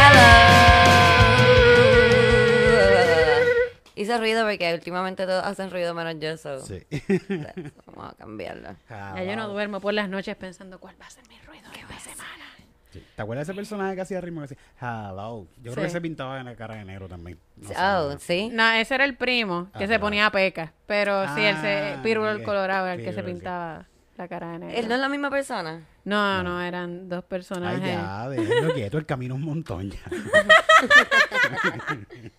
Hello. Hice ruido porque últimamente todos hacen ruido menos yo, so. Sí. Vamos a cambiarlo. Ya yo no duermo por las noches pensando cuál va a ser mi ruido de esta semana. Sí. ¿Te acuerdas de ese personaje que hacía ritmo que decía hello? Yo creo que Sí. se pintaba en la cara de negro también. No sé, Oh, no. ¿sí? No, ese era el primo que Ah, se claro. ponía peca. Pero sí, él se. Ah, Pirulo el. Colorado, el que se sí. pintaba la cara de negro. ¿Él no es la misma persona? No, no, eran dos Ay, personajes. ya, déjenlo quieto, el camino es un montón ya.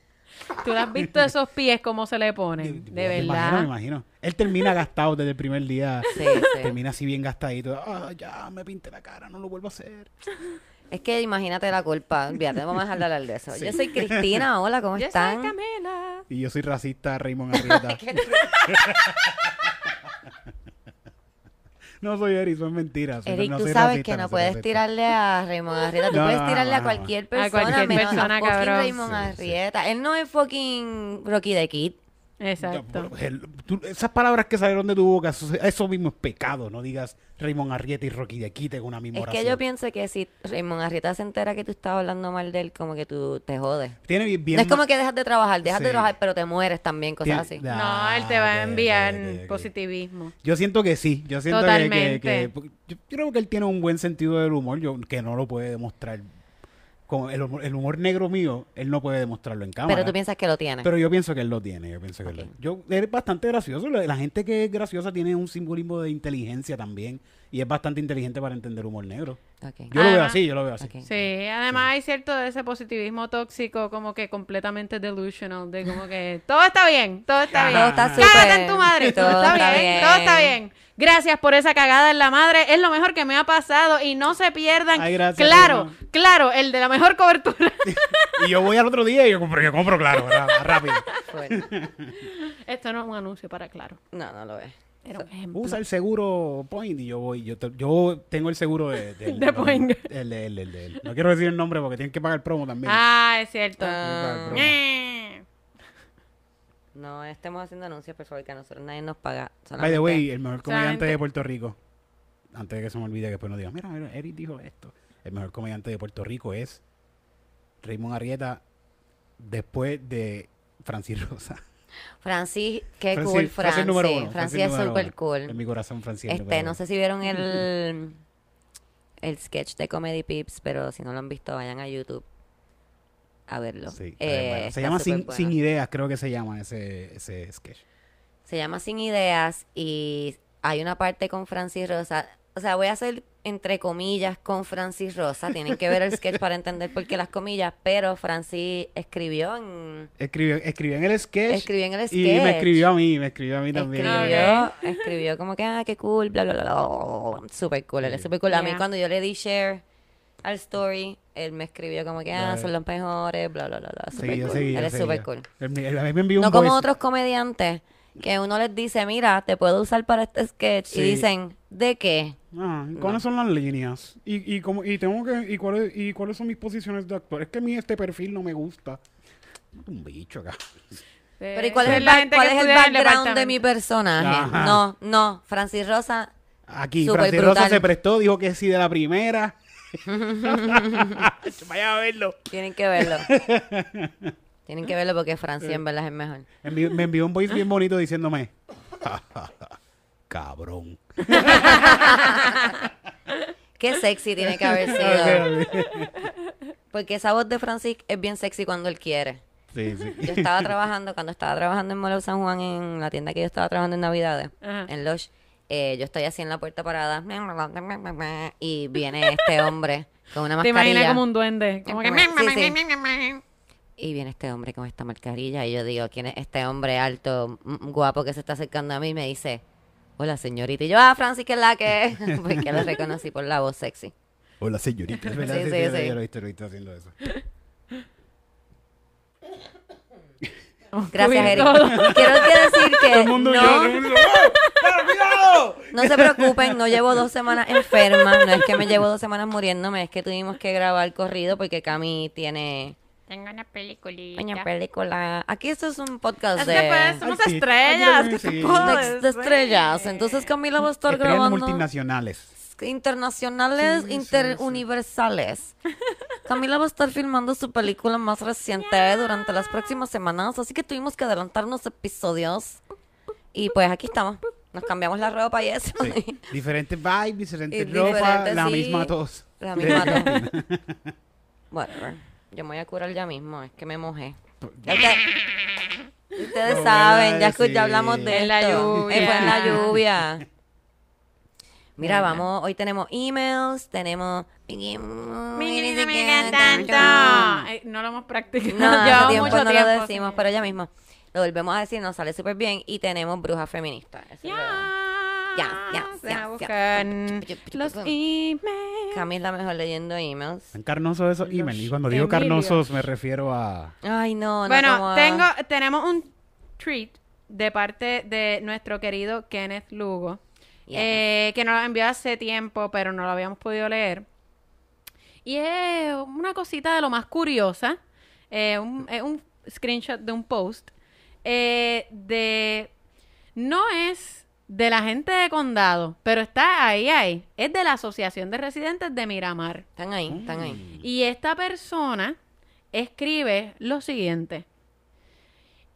¿Tú has visto esos pies cómo se le ponen? De Me imagino, verdad. me imagino. Él termina gastado desde el primer día. Sí, sí. Termina así bien gastadito. Ah, ya, me pinté la cara, no lo vuelvo a hacer. Es que imagínate la culpa. Olvídate, vamos a dejar de hablar de eso. Sí. Yo soy Cristina, hola, ¿cómo Yo soy están? Camila. Y yo soy racista, Raymond Arrieta. no soy Eric, son mentiras. Eric, no tú sabes racista, que no, puedes racista. tirarle a Raymond Arrieta. Tú No, puedes no, tirarle no, a no. cualquier A persona, cualquier menos persona, a fucking cabrón. Raymond Sí, sí. Arrieta. Él no es fucking Rocky the Kid. Exacto. Tú- esas palabras que salieron de tu boca, eso, eso mismo es pecado. No digas Raymond Arrieta y Rocky de Quite con una misma Es que yo pienso que si Raymond Arrieta se entera que tú estás hablando mal de él, como que tú te jodes. Tiene bien, bien no es como que dejas de trabajar, dejas de trabajar, pero te mueres también, cosas tiene- así. Ah, No, él te va a enviar positivismo. Yo siento que sí. Yo siento que- que, yo creo que él tiene un buen sentido del humor, yo, que no lo puede demostrar. Con el, humor- el humor negro mío, él no puede demostrarlo en cámara. Pero tú piensas que lo tienes. Pero yo pienso que él lo tiene. Yo pienso que él yo es bastante gracioso. La gente que es graciosa tiene un simbolismo de inteligencia también. Y es bastante inteligente para entender humor negro. Yo lo veo así, yo lo veo así. Sí, además hay cierto de ese positivismo tóxico como que completamente delusional, de como que todo está bien, todo está bien. Todo está. Cágate en tu madre, todo, está, bien, bien. todo está bien. Gracias por esa cagada en la madre, es lo mejor que me ha pasado y no se pierdan. Ay, gracias, claro, hermano. claro, el de la mejor cobertura. Y yo voy al otro día y yo compro, yo compro claro, ¿verdad? rápido. Esto no es un anuncio para claro, No, no lo ves. Ejemplo. Usa el seguro Point y yo voy. Yo, te- yo tengo el seguro de, Point. El, el el. No quiero decir el nombre porque tienen que pagar promo también. Ah, es cierto. Ah. Eh. No estemos haciendo anuncios, por favor, que a nosotros nadie nos paga. By the Solamente- way, el mejor comediante Solamente- de Puerto Rico. Antes de que se me olvide que después no diga, mira, mira, Eric dijo esto. El mejor comediante de Puerto Rico es Raymond Arrieta después de Francis Rosa. Francis, qué Francis- cool, Francis Francis. uno, Francis es súper cool. En mi corazón, Francis. es Este, no sé si vieron el, el sketch de Comedy Pips, pero si no lo han visto, vayan a YouTube a verlo. Sí, Eh, bueno. Se llama. Sin Ideas, creo que se llama ese, ese sketch. Se llama Sin Ideas y hay una parte con Francis Rosa. O sea, voy a hacer entre comillas con Francis Rosa. Tienen que ver el sketch para entender por qué las comillas, pero Francis escribió en... Escribió, escribió en el sketch. Escribió en el sketch. Y me escribió a mí, me escribió a mí también. Escribió, escribió como que, ah, qué cool, bla, bla, bla, bla. Super cool, él es super cool. A mí Yeah. cuando yo le di share al story, él me escribió como que, ah, son los mejores, bla, bla, bla, bla. Super yo cool. seguí, yo él es super cool. Él me, envió un No como voice- otros comediantes que uno les dice, mira, te puedo usar para este sketch. Sí. Y dicen, ¿de qué? Ah, ¿Cuáles son las líneas? Y, y, cómo- y tengo que y cuáles y cuáles son mis posiciones de actor. Es que a mí este perfil no me gusta. Un bicho acá. Pero ¿y cuál es el, la back- gente cuál que es el estudia en background de mi personaje? Ajá. No, no, Francis Rosa, Aquí, Francis Rosa se prestó, dijo que sí de la primera. Vaya a verlo. tienen que verlo. tienen que verlo porque Francis en verdad es el mejor. Me envió un voice bien bonito diciéndome, cabrón. Qué sexy tiene que haber sido. Porque esa voz de Francis es bien sexy cuando él quiere. Sí, sí. Yo estaba trabajando, cuando estaba trabajando en Mall of San Juan, en la tienda que yo estaba trabajando en Navidades, Ajá. en Lush, eh, yo estoy así en la puerta parada y viene este hombre con una Te mascarilla. imaginas como un duende. Como que... Sí, sí. Y viene este hombre con esta mascarilla y yo digo, ¿quién es este hombre alto, guapo que se está acercando a mí? Y me dice, hola señorita. Y yo, ah, Francis, que es la que. Porque lo reconocí por la voz sexy. Hola, señorita. Es verdad, Sí, sí, sí, sí. Yo lo he visto, haciendo eso. Gracias, Eric. Quiero decir que Todo el mundo no, yo, todo el mundo, ¡oh! cuidado! No se preocupen, no llevo dos semanas enferma. No es que me llevo dos semanas muriéndome, es que tuvimos que grabar corrido porque Cami tiene Tengo una peliculita. una película. Aquí esto es un podcast Es de, que pues, somos Ay, sí. estrellas. Ay, ¿Qué sí. de- de estrellas. Entonces Camila va a estar Estrellas grabando multinacionales. internacionales, Sí, sí, interuniversales. Camila va a estar filmando su película más reciente durante las próximas semanas, así que tuvimos que adelantar unos episodios. Y pues aquí estamos. Nos cambiamos la ropa y eso. Sí. Diferentes vibes, diferentes Y ropa, la sí. misma tos. La misma tos. Whatever. Yo me voy a curar ya mismo, es que me mojé. Ya Ustedes, ustedes No, saben, ya, ¿verdad? escu- ya hablamos de En la lluvia. Eh, fue en la lluvia. Mira, vamos, hoy tenemos emails, tenemos... Eh, no lo hemos practicado. No, Llevamos tiempo mucho no tiempo. lo decimos, pero ya mismo lo volvemos a decir, nos sale súper bien y tenemos bruja feminista. Eso es lo- Ya. Ya, ya, Deja ya, buscar ya. los emails. Cami es la mejor leyendo emails. Son carnosos esos Los emails. Y cuando digo Emilio. carnosos me refiero a... Ay, no, no Bueno, como- tengo, tenemos un treat de parte de nuestro querido Kenneth Lugo, eh, que nos lo envió hace tiempo, pero no lo habíamos podido leer. Y es una cosita de lo más curiosa, eh, un, es un screenshot de un post eh, de... No es de la gente de condado, pero está ahí, ahí. Es de la Asociación de Residentes de Miramar. Están ahí, están ahí. Y esta persona escribe lo siguiente.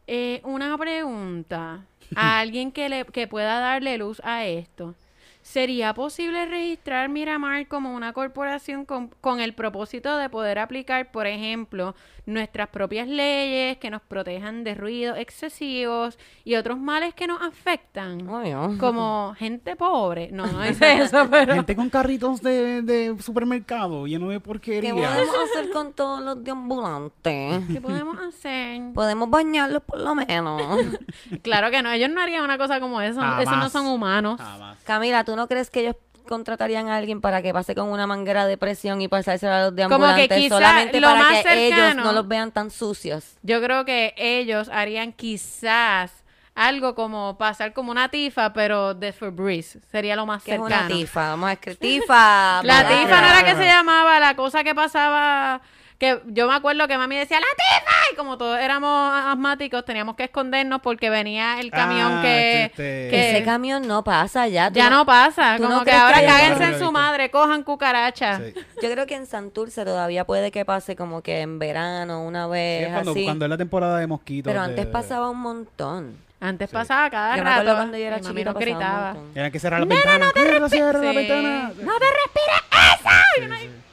Eh, una pregunta a alguien que, le, que pueda darle luz a esto. ¿Sería posible registrar Miramar como una corporación con, con el propósito de poder aplicar, por ejemplo, nuestras propias leyes que nos protejan de ruidos excesivos y otros males que nos afectan? Obvio. Como gente pobre. No, no dice eso, pero... Gente con carritos de, de supermercado lleno de ¿Qué porquería. podemos hacer con todos los deambulantes? ¿Qué podemos hacer? Podemos bañarlos por lo menos. Claro que no, ellos no harían una cosa como eso. Esos no son humanos. Jamás. Camila, ¿tú no crees que ellos contratarían a alguien para que pase con una manguera de presión y pasárselo a los Como que quizá solamente lo para más que ellos no los vean tan sucios? Yo creo que ellos harían quizás algo como pasar como una tifa, pero de Febreze. Sería lo más ¿Qué es cercano. una tifa? Vamos a escribir tifa. La tifa no era que se llamaba, la cosa que pasaba, que yo me acuerdo que mami decía, ¡la tifa! Y como todos éramos asmáticos, teníamos que escondernos porque venía el camión Ah, que, que Ese camión no pasa ya. ya no pasa. ¿tú Como no que ahora que- cáguense Sí, en su madre, cojan cucarachas. Sí. Yo creo que en Santurce todavía puede que pase como que en verano una Sí, vez es cuando, así. cuando es la temporada de mosquitos. Pero de- antes pasaba un montón. Antes Sí. pasaba cada Yo me rato. acuerdo cuando yo era chiquita pasaba gritaba. Tenían que cerrar la ventana. La Sí. ventana. ¡No te respires eso!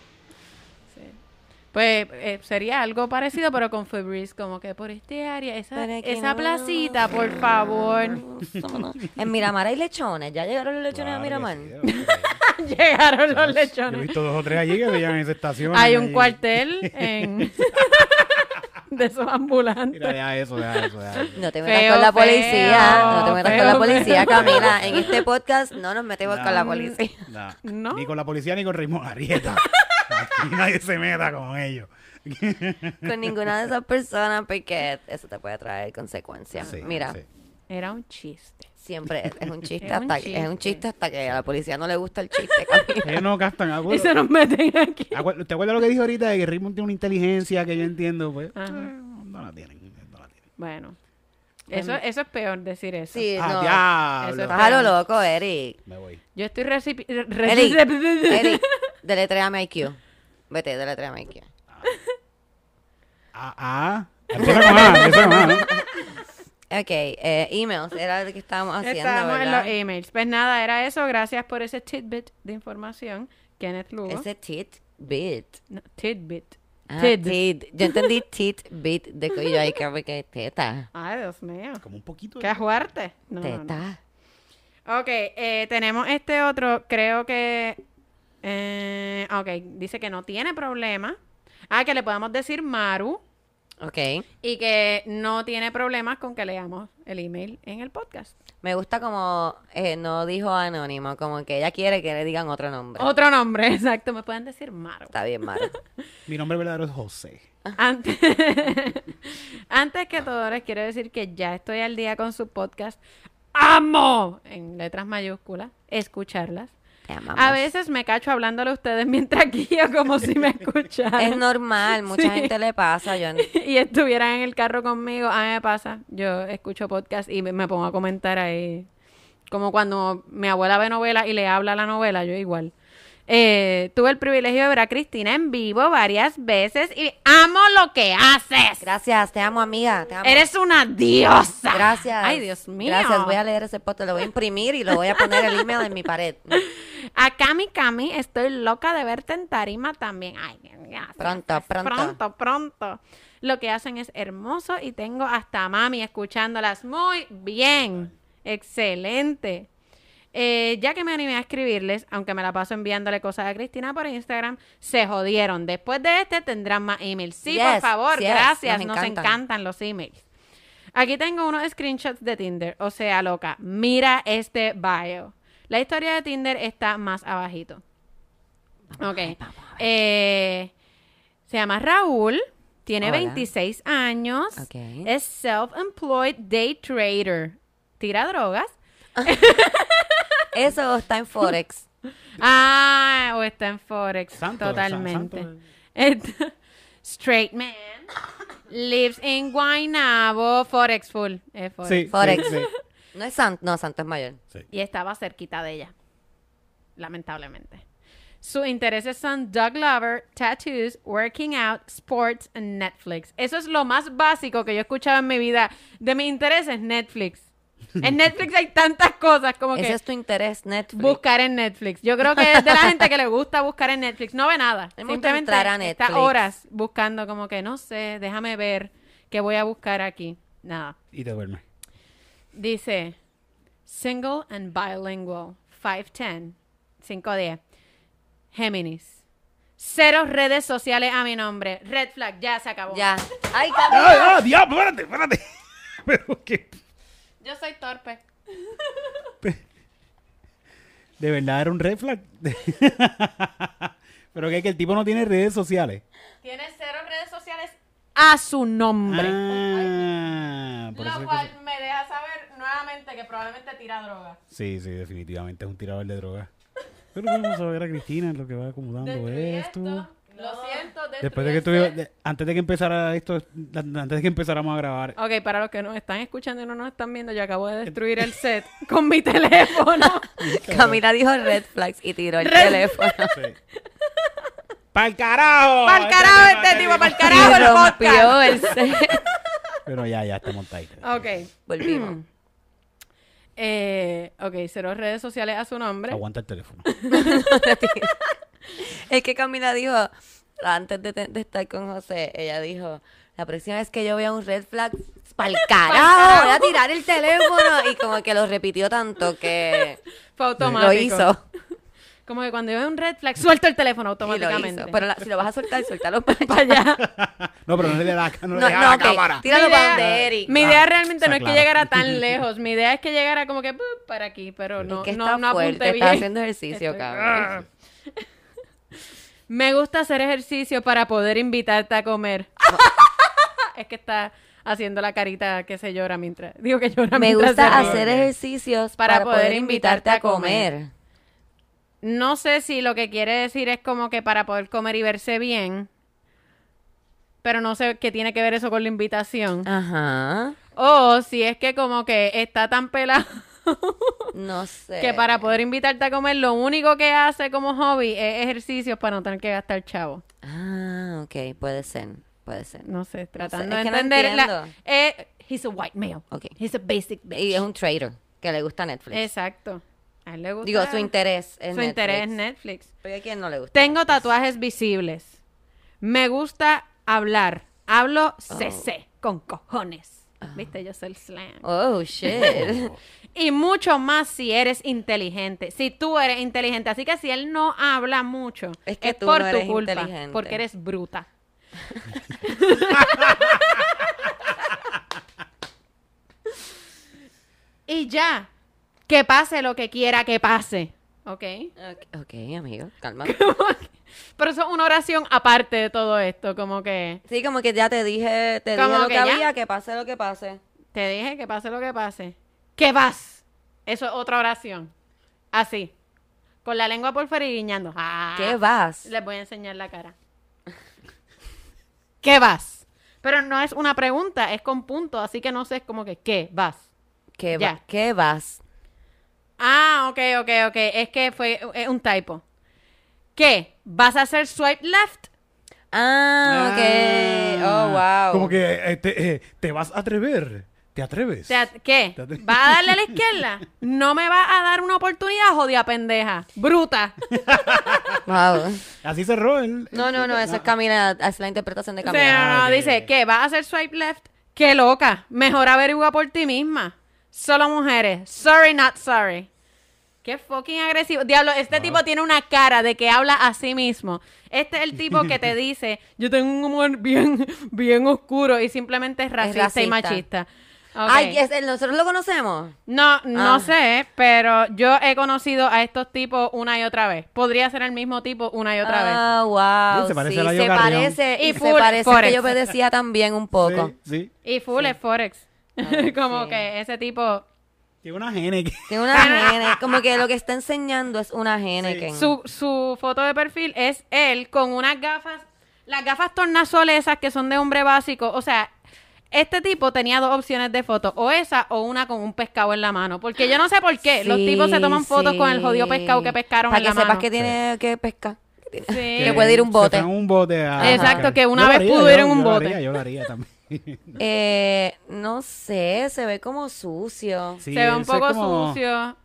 Pues eh, sería algo parecido, pero con Febreze, como que por este área, esa, esa no. placita, por favor. En Miramar hay lechones. ¿Ya llegaron los lechones a Claro que Miramar? sí. Llegaron los Yo he lechones. visto dos o tres allí que veían esa estación. Hay un allí. cuartel en... de esos ambulantes. Mira, deja eso, deja eso, deja eso. No te metas Feo, con la policía. feo, no te metas con la policía, feo. Camila. En este podcast no nos metemos con la policía. Nah, ¿No? Ni con la policía ni con Raymond Arrieta. Aquí nadie se meta con ellos. Con ninguna de esas personas porque eso te puede traer consecuencias. Sí, Mira, sí. Era un chiste. siempre es, es un chiste Es un hasta que- es un chiste. chiste hasta que a la policía no le gusta el chiste. Ellos no gastan agua. Y se nos meten aquí. Acuer- ¿Te acuerdas lo que dije ahorita de que Raymond tiene una inteligencia que yo entiendo? Pues Ajá. eh, no la tienen. No la tienen. Bueno. Eso, eso es peor decir eso. Sí, Ah, no. diablo. Eso es Estás a lo loco, Eric. Me voy. Yo estoy recipi... Eric, Eric, deletréame IQ. Vete, deletréame IQ. Ah, ah. Empieza con A, empieza con A, ¿no? Ok, eh, emails, era lo que estábamos haciendo, Estamos en ¿verdad? los emails. Pues nada, era eso. Gracias por ese tidbit de información. Kenneth Lugo. Ese tit bit. No, tidbit. Ah, Tid. Yo entendí tit bit de que yo ahí creo que teta. Ay, Dios mío. Como un poquito. Qué fuerte. No, no, no. Teta. Ok, eh, tenemos este otro, creo que... Eh, ok, dice que no tiene problema. Ah, que le podamos decir Maru Ok. y que no tiene problemas con que leamos el email en el podcast. Me gusta como eh, no dijo anónimo, como que ella quiere que le digan otro nombre. Otro nombre, exacto. Me pueden decir Maru. Está bien, Mara. Mi nombre verdadero es José. Antes, antes que todo, les quiero decir que ya estoy al día con su podcast. amo, en letras mayúsculas, escucharlas. Te amamos. A veces me cacho hablándole a ustedes mientras guío como si me escucharan. Es normal, mucha Sí. gente le pasa. Yo y estuvieran en el carro conmigo, a mí me pasa. Yo escucho podcast y me- me pongo a comentar ahí. Como cuando mi abuela ve novela y le habla la novela, yo igual. Eh, tuve el privilegio de ver a Cristina en vivo varias veces y amo lo que haces. Gracias, te amo, amiga. Te amo. Eres una diosa. Gracias. Ay, Dios mío. Gracias, voy a leer ese post, lo voy a imprimir y lo voy a poner el email en mi pared. A Cami Cami, estoy loca de verte en tarima también. Ay, gracias. Pronto, pronto. Pronto, pronto. Lo que hacen es hermoso y tengo hasta a mami escuchándolas muy bien. Excelente. Eh, ya que me animé a escribirles, aunque me la paso enviándole cosas a Cristina por Instagram, se jodieron. Después de este tendrán más emails. Sí, por favor, yes, gracias. nos Nos encantan. los emails. Aquí tengo unos screenshots de Tinder. O sea, loca, mira este bio. La historia de Tinder está más abajito. Ok. Eh, se llama Raúl. Tiene Hola. 26 años. Es self-employed day trader. Tira drogas. Eso está en Forex. Ah, o está en Forex. Santo, totalmente. san- santo. Et- Straight man. Lives in Guaynabo. Forex full. Es Forex. Sí, Forex. sí, sí. No es Santo, no, Santo es mayor. Y estaba cerquita de ella. Lamentablemente. Sus intereses son dog lover, tattoos, working out, sports y Netflix. Eso es lo más básico que yo he escuchado en mi vida. De mis intereses, Netflix. En Netflix hay tantas cosas como Ese que es tu interés, Netflix. buscar en Netflix. Yo creo que es de la gente que le gusta buscar en Netflix. No ve nada. Me gusta Simplemente entrar a está horas buscando como que, no sé, déjame ver qué voy a buscar aquí. Nada. Y te duermes. Dice, single and bilingual, 5'10, 5'10, Géminis. Cero redes sociales a mi nombre. Red flag, ya se acabó. Ya. Ay, ¡Ah, Camila. ah, diablo! Espérate, espérate. Pero que. Yo soy torpe. De verdad era un red flag. Pero que, que el tipo no tiene redes sociales. Tiene cero redes sociales a su nombre. Ah, por lo cual que- me deja saber nuevamente que probablemente tira droga. Sí, sí, definitivamente es un tirador de drogas. Pero vamos a ver a Cristina en lo que va acomodando esto. Después de que de- antes de que empezara esto, antes de que empezáramos a grabar, Ok, para los que nos están escuchando y no nos están viendo, yo acabo de destruir el set con mi teléfono. Camila dijo red flags y tiró el Red- teléfono. ¡Pa'l carajo! ¡Pa'l carajo este tipo! ¡Pa'l carajo el rompió podcast! el set. Pero ya, ya está montadito. Ok. Volvimos. Eh, ok, cero redes sociales a su nombre. Aguanta el teléfono. Es que Camila dijo, antes de, estar con José, ella dijo, la próxima vez que yo vea un red flag, pa'l carajo, voy a tirar el teléfono. Y como que lo repitió tanto que Fue automático. lo hizo. Como que cuando yo veo un red flag, suelto el teléfono Y lo automáticamente. Pero la- si lo vas a soltar, suéltalo para allá. No, pero no le da, no le No, da no, la ok. cámara. Tíralo Mi para donde Eric. Mi Ah, idea realmente no es que llegara tan lejos. Mi idea es que llegara como que para aquí, pero no, Es que no, está no fuerte, apunté bien. está haciendo ejercicio, Estoy- cabrón. Me gusta hacer ejercicio para poder invitarte a comer. es que está haciendo la carita que se llora mientras. Digo que llora Me mientras gusta se ríe. hacer ejercicios Para para, poder poder invitarte a comer. No sé si lo que quiere decir es como que para poder comer y verse bien. Pero no sé qué tiene que ver eso con la invitación. Ajá. O si es que como que está tan pelado No sé. que para poder invitarte a comer lo único que hace como hobby es ejercicios para no tener que gastar chavo. Ah, ok, puede ser, puede ser. No sé, tratando es de que no entender. la- entiendo. eh, he's a white male. Ok. He's a basic bitch. Y es un trader que le gusta Netflix. Exacto. A él le gusta. Digo, su interés es su Netflix. interés es Netflix. Porque a quién no le gusta. Tengo tatuajes visibles. Me gusta hablar. Hablo Oh. CC con cojones. ¿Viste? Yo soy el slang. Oh, shit. Y mucho más si eres inteligente. Si tú eres inteligente. Así que si él no habla mucho, Es que tú por no tu eres culpa. inteligente. Porque eres bruta. y ya. Que pase lo que quiera que pase. ¿Ok? ok, ok, amigo, calma. Pero eso es una oración aparte de todo esto. Como que Sí, como que ya te dije, te Como dije lo que que, ya. había, que pase lo que pase. te dije que pase lo que pase. Que vas. Eso es otra oración. Así. Con la lengua por fuera y guiñando. Ah. ¿Qué vas? Les voy a enseñar la cara. ¿Qué vas? Pero no es una pregunta, es con punto, así que no sé, es como que, ¿qué vas? ¿Qué, va- ¿Qué vas? Ah, ok, ok, ok. Es que fue eh, un typo. ¿Qué? ¿Vas a hacer swipe left? Ah, ok. Oh, wow. Como que eh, te, eh, te vas a atrever. ¿Te atreves? Te at- ¿Qué? Te ¿Vas a darle a la izquierda? No me vas a dar una oportunidad, jodida pendeja. Bruta. Wow. Así cerró el... No, no, no, eso es Camila, es la interpretación de Sí, no, Camila. no, dice. ¿qué? ¿Vas a hacer swipe left? ¡Qué loca! Mejor averigua por ti misma. Solo mujeres. Sorry, not sorry. Qué fucking agresivo. Diablo, este tipo tiene una cara de que habla a sí mismo. Este es el tipo que te dice, yo tengo un humor bien, bien oscuro y simplemente es racista, y racista. machista. Ay, es el- nosotros lo conocemos. No, no Ah. sé, pero yo he conocido a estos tipos una y otra vez. Podría ser el mismo tipo una y otra vez. Ah, wow. Sí, se parece sí, a Layo se parece. Y Y full se parece Forex. que yo obedecía también un poco. Sí, sí. Y full es Forex. Como sí. que ese tipo... Tiene una gene que... Tiene una gene, como que lo que está enseñando es una gene que Su, su foto de perfil es él con unas gafas, las gafas tornasoles esas que son de hombre básico. O sea, este tipo tenía dos opciones de foto, o esa o una con un pescado en la mano. Porque yo no sé por qué. Los tipos se toman fotos con el jodido pescado que pescaron Para en que la sepas mano. que tiene que pescar. Sí. que puede ir un se bote. traen un bote a- Exacto, que una Yo vez haría, pudo yo- ir en un yo lo bote. haría, yo lo haría también. Eh, no sé, se ve como sucio. Sí, se ve un poco como- sucio.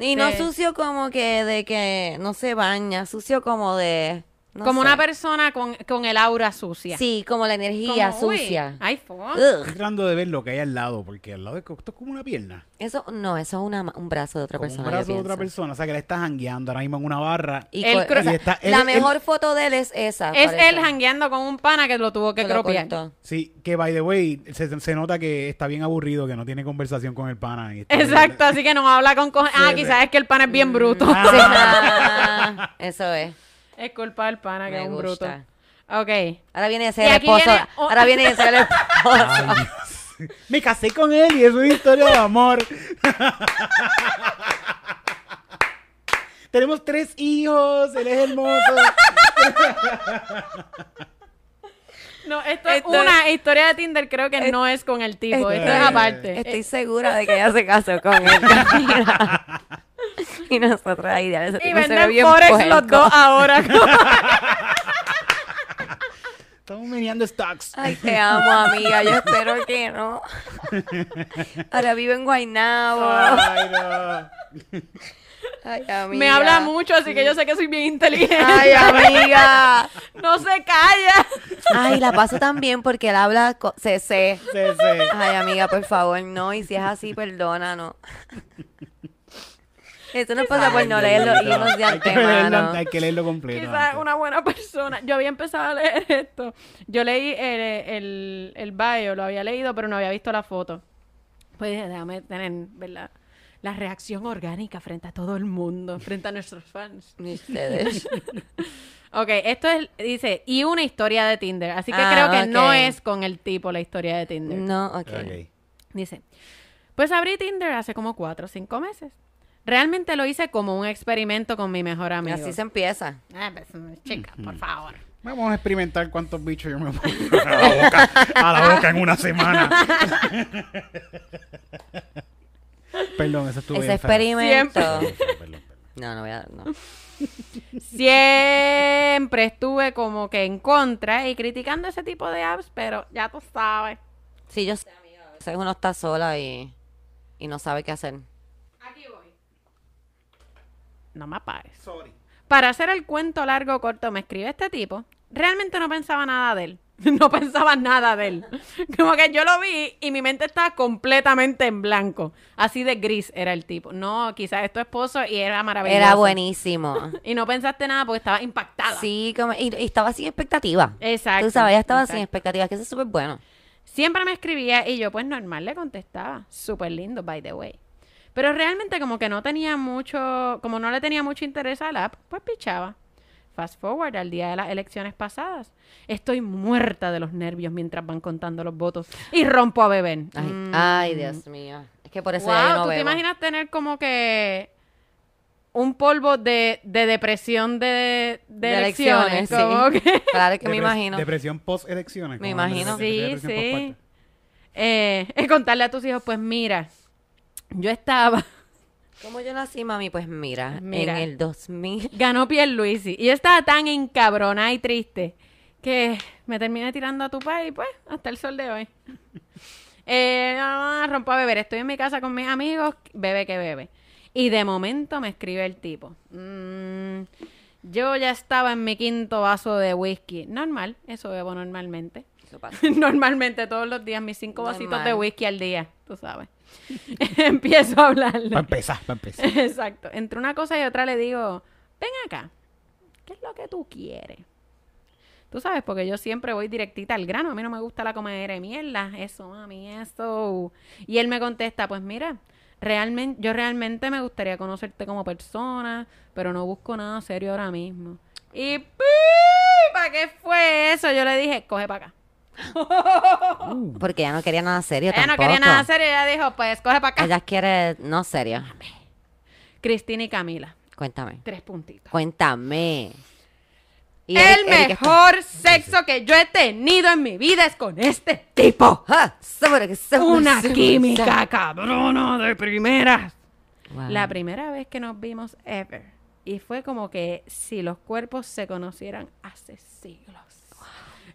Y no Este, sucio como que de que no se baña, sucio como de... no como sé. una persona con, con el aura sucia. Sí, como la energía Como, sucia. Ay. Estoy tratando de ver lo que hay al lado, porque al lado de esto es como una pierna. Eso, no, eso es una, un brazo de otra Como persona. un brazo de otra persona. O sea, que le está jangueando ahora mismo en una barra. Y Él co- y está- la él- mejor foto de él es esa. Es parece. él jangueando con un pana que lo tuvo que Que. Sí, que by the way, se, se nota que está bien aburrido, que no tiene conversación con el pana. y está- Exacto, así que no habla con cojones. Ah, Sí, quizás es que el pana es bien bruto. Ah. Sí, eso es. Es culpa del pana que Me es un gusta. bruto. Ok. Ahora viene a Y ser el aquí esposo. viene o- Ahora viene a ser el esposo. Ay. Me casé con él y es una historia de amor. Tenemos tres hijos, él es hermoso. No, esto es Esto- una historia de Tinder, creo que no es con el tipo, esto es aparte. Estoy segura de que ella se casó con él. Mira. Y nosotros ahí, ya y venden Forex los dos ahora. Estamos meneando stocks. Ay, te amo, amiga. Yo espero que no. Ahora vivo en Guaynabo. Ay, no. Ay, amiga. Me habla mucho, así que yo sé que soy bien inteligente. Ay, amiga. no se calla. Ay, la paso tan bien porque él habla CC. Sí. Ay, amiga, por favor, no. Y si es así, perdona, no. Eso no pasa por no leer los hilos de hay, que leerlo, antemano. hay que leerlo completo. Quizás antes. una buena persona. Yo había empezado a leer esto. Yo leí el, el, el bio, lo había leído, pero no había visto la foto. Pues dije, déjame tener, ¿verdad? La reacción orgánica frente a todo el mundo, frente a nuestros fans. Ni ustedes. Ok, esto es, dice, y una historia de Tinder. Así que Ah, creo que no es con el tipo la historia de Tinder. No, ok. Ok. Dice, pues abrí Tinder hace como cuatro o cinco meses. Realmente lo hice como un experimento con mi mejor amigo. Así se empieza. Ah, pues, chica, por favor. Vamos a experimentar cuántos bichos yo me pongo a la boca, a la boca en una semana. Perdón, eso estuvo Ese bien feo. experimento. Perdón, perdón, perdón. No, no voy a. No. Siempre estuve como que en contra y criticando ese tipo de apps, pero ya tú sabes. Sí, yo sé, amiga. A veces uno está sola y, y no sabe qué hacer. No me pares. Sorry. Para hacer el cuento largo o corto, me escribe este tipo. Realmente no pensaba nada de él. No pensaba nada de él. Como que yo lo vi y mi mente estaba completamente en blanco. Así de gris era el tipo. No, quizás es tu esposo y era maravilloso. Era buenísimo. Y no pensaste nada porque estaba impactada. Sí, como, y, y estaba sin expectativa. Exacto. Tú sabes, ella estaba sin exacto. expectativas, que eso es súper bueno. Siempre me escribía y yo pues normal le contestaba. Súper lindo, by the way. Pero realmente como que no tenía mucho, como no le tenía mucho interés al app, pues pichaba. Fast forward al día de las elecciones pasadas. Estoy muerta de los nervios mientras van contando los votos y rompo a beber. Ay, Mm. ay, Dios mío. Es que por eso wow, ya yo no ¿tú te bebo. imaginas tener como que un polvo de, de depresión de, de, De elecciones? elecciones, sí. que- Claro que me imagino. Depresión post-elecciones. Me imagino. Sí, sí. eh, es contarle a tus hijos, pues mira, yo estaba, ¿Cómo yo nací, mami? Pues mira, Mira. en el 2000. ganó Pierluisi, y yo estaba tan encabronada y triste que me terminé tirando a tu país, pues, hasta el sol de hoy. Eh, rompo a beber, estoy en mi casa con mis amigos, bebe que bebe. Y de momento me escribe el tipo. mm, yo ya estaba en mi quinto vaso de whisky. Normal, eso bebo normalmente. Eso pasa. Normalmente todos los días mis cinco vasitos de whisky al día, tú sabes. Empiezo a hablarle. Para empezar, para empezar. Exacto. Entre una cosa y otra le digo, ven acá, ¿qué es lo que tú quieres? Tú sabes, porque yo siempre voy directita al grano. A mí no me gusta la comedera de mierda. Eso, mami, eso. Y él me contesta, pues mira, realmente, yo realmente me gustaría conocerte como persona, pero no busco nada serio ahora mismo. Y ¿para qué fue eso? Yo le dije, coge para acá. Porque ella no quería nada serio Ella no quería nada serio. Ella dijo, pues coge para acá. Ella quiere no serio. Cristina y Camila, Cuéntame. tres puntitos. Cuéntame. Y el Eric- Eric está- mejor sexo que yo he tenido en mi vida es con este tipo. ¡Ah! Que Una química cabrona de primeras. Wow. La primera vez que nos vimos ever. Y fue como que si los cuerpos se conocieran hace siglos.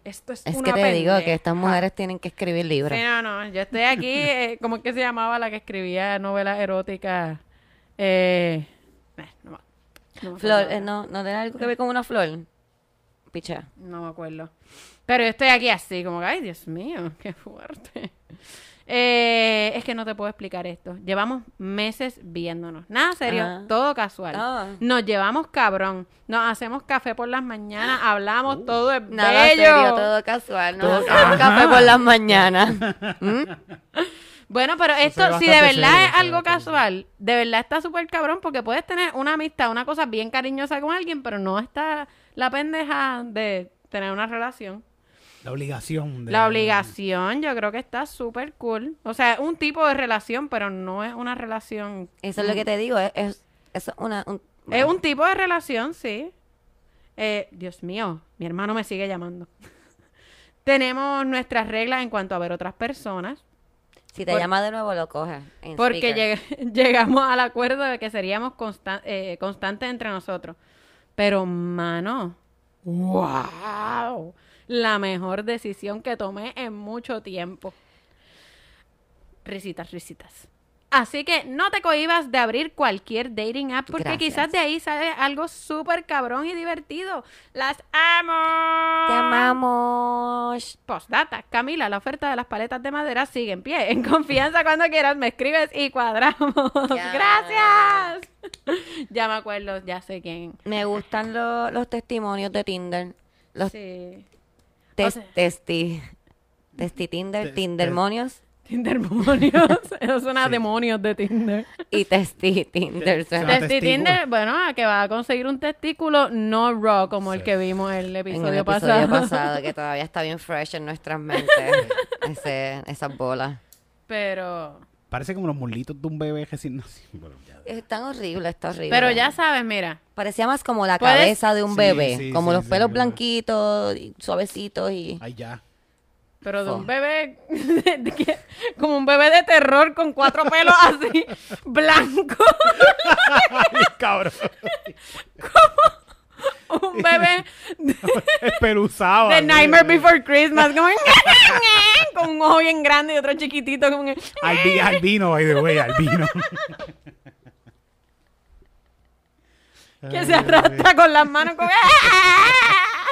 Esto es, Es una que te digo que pendeja. estas mujeres tienen que escribir libros. Sí, no, no. Yo estoy aquí, eh, ¿cómo es que se llamaba la que escribía novelas eróticas? Eh, eh, no, no Flor, eh, no, no tiene algo que ver con una flor. Picha. No me acuerdo. Pero yo estoy aquí así, como que, ay, Dios mío, qué fuerte. Eh, es que no te puedo explicar esto. Llevamos meses viéndonos. Nada serio, Ajá. todo casual. Ah. Nos llevamos cabrón. Nos hacemos café por las mañanas, hablamos, todo es Nada bello. serio, todo casual. No hacemos café por las mañanas. ¿Mm? Bueno, pero esto, si de verdad serio, es algo casual, de verdad está súper cabrón porque puedes tener una amistad, una cosa bien cariñosa con alguien, pero no está la pendeja de tener una relación. La obligación. De, La obligación, yo creo que está súper cool. O sea, un tipo de relación, pero no es una relación. Eso es lo que te digo. Es, es, es una. un- Es un tipo de relación, sí. Eh, Dios mío, mi hermano me sigue llamando. Tenemos nuestras reglas en cuanto a ver otras personas. Si te por- llama de nuevo, lo coges. Porque lleg- llegamos al acuerdo de que seríamos constan- eh, constantes entre nosotros. Pero, mano, wow. La mejor decisión que tomé en mucho tiempo. Risitas, risitas. Así que no te cohibas de abrir cualquier dating app porque Gracias. quizás de ahí sale algo súper cabrón y divertido. ¡Las amo! Te amamos. Postdata, Camila, la oferta de las paletas de madera sigue en pie. En confianza cuando quieras me escribes y cuadramos. Ya. Gracias. ya me acuerdo, ya sé quién. Me gustan lo- los testimonios de Tinder. Los Sí. Tes- o sea- testi. Testi Tinder, Tindermonios Tindermonios. Eso suena a Sí. demonios de Tinder. y Testi Tinder. Suena Testi testículo. Tinder, bueno, a que va a conseguir un testículo no raw como el Sí. que vimos en el en episodio, el episodio pasado. pasado, que todavía está bien fresh en nuestras mentes. ese, esas bolas. Pero, Parece como los muslitos de un bebé recién nacido. Bueno. Es tan horrible, está horrible. pero ya sabes, mira, Parecía más como la Puedes- cabeza de un Sí, bebé. sí, como sí, los sí, pelos sí. blanquitos, y suavecitos y... Ay, ya. pero de Oh. un bebé, de que- como un bebé de terror con cuatro pelos así, blanco. Cabrón. Un bebé Espeluzado. de así, Nightmare así. Before Christmas, como con un ojo bien grande y otro chiquitito, como Albi- albino, by the way, albino. que se arrastra con las manos como ¡Ah!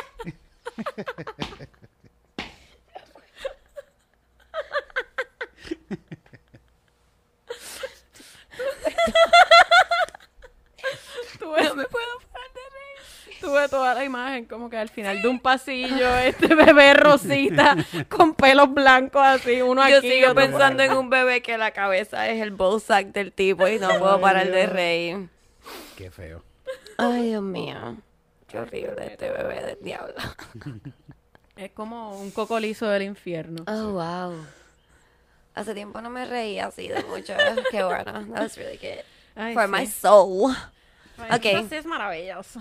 No me puedo de. Tuve toda la imagen como que al final de un pasillo este bebé rosita con pelos blancos así, uno Yo aquí sigo otro por pensando en un bebé que la cabeza es el ballsack del tipo y no puedo parar de reír. Qué feo. Ay, Dios mío. Qué horrible este bebé del diablo. Es como un coco liso del infierno. Oh, wow. Hace tiempo no me reía así de mucho. Qué bueno. That was really good. Ay, For sí. my soul. Ay, Ok. Eso sí es maravilloso.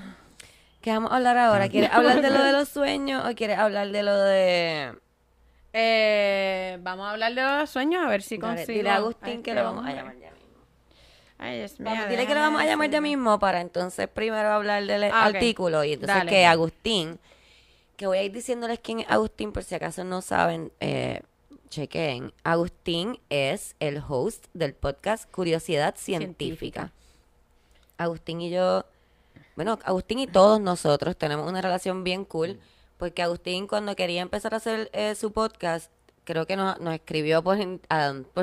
¿Qué vamos a hablar ahora? ¿Quieres hablar de lo de los sueños o quieres hablar de lo de... Eh, vamos a hablar de los sueños a ver si Dale, consigo. dile a Agustín que lo vamos a llamar ya mismo. Ay, Dios mío. Vamos, dile que lo vamos a llamar ya mismo para entonces primero hablar del Ah, artículo y entonces Dale. que Agustín, que voy a ir diciéndoles quién es Agustín por si acaso no saben, eh, chequen. Agustín es el host del podcast Curiosidad Científica. Científica. Agustín y yo, bueno, Agustín y todos nosotros tenemos una relación bien cool porque Agustín cuando quería empezar a hacer eh, su podcast, creo que nos, nos escribió por,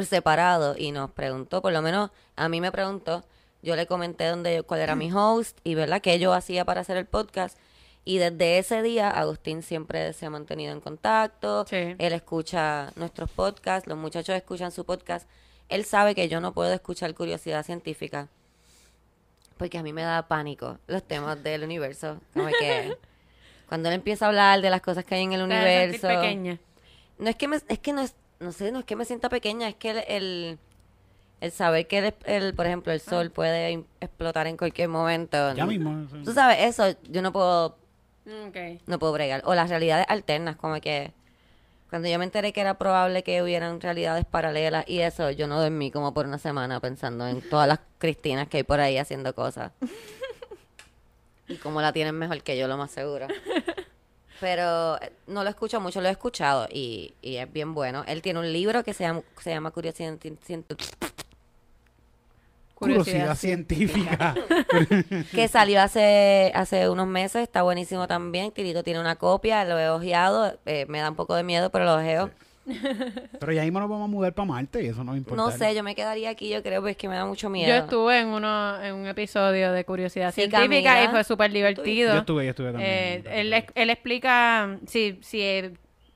separado y nos preguntó, por lo menos a mí me preguntó, yo le comenté dónde, cuál era mi host y verdad qué yo hacía para hacer el podcast. Y desde ese día Agustín siempre se ha mantenido en contacto, Sí. él escucha nuestros podcasts, los muchachos escuchan su podcast, él sabe que yo no puedo escuchar curiosidad científica porque a mí me da pánico los temas del universo. Como que cuando él empieza a hablar de las cosas que hay en el universo. pequeña. No es que me, es que no es, no sé, no es que me sienta pequeña, es que el, el, el saber que el, el, por ejemplo, el sol puede im- explotar en cualquier momento. Ya ¿no? mismo. Tú sabes, eso yo no puedo, no puedo bregar. O las realidades alternas, como que cuando yo me enteré que era probable que hubieran realidades paralelas y eso, yo no dormí como por una semana pensando en todas las Cristinas que hay por ahí haciendo cosas. y cómo la tienen mejor que yo, lo más seguro. Pero eh, no lo escucho mucho, lo he escuchado y, y es bien bueno. Él tiene un libro que se llama, se llama Curiosidad Científica. Curiosidad Curiosidad científica. que salió hace hace unos meses, está buenísimo también. Tirito tiene una copia, lo he ojeado, eh, me da un poco de miedo, pero lo ojeo. Pero ya mismo nos vamos a mudar para Marte y eso no importa. No sé, yo me quedaría aquí, yo creo, pues que me da mucho miedo. Yo estuve en uno en un episodio de Curiosidad Sí, Científica Camila. y fue súper divertido. Yo estuve, yo estuve también. Eh, él, él explica si, si eh,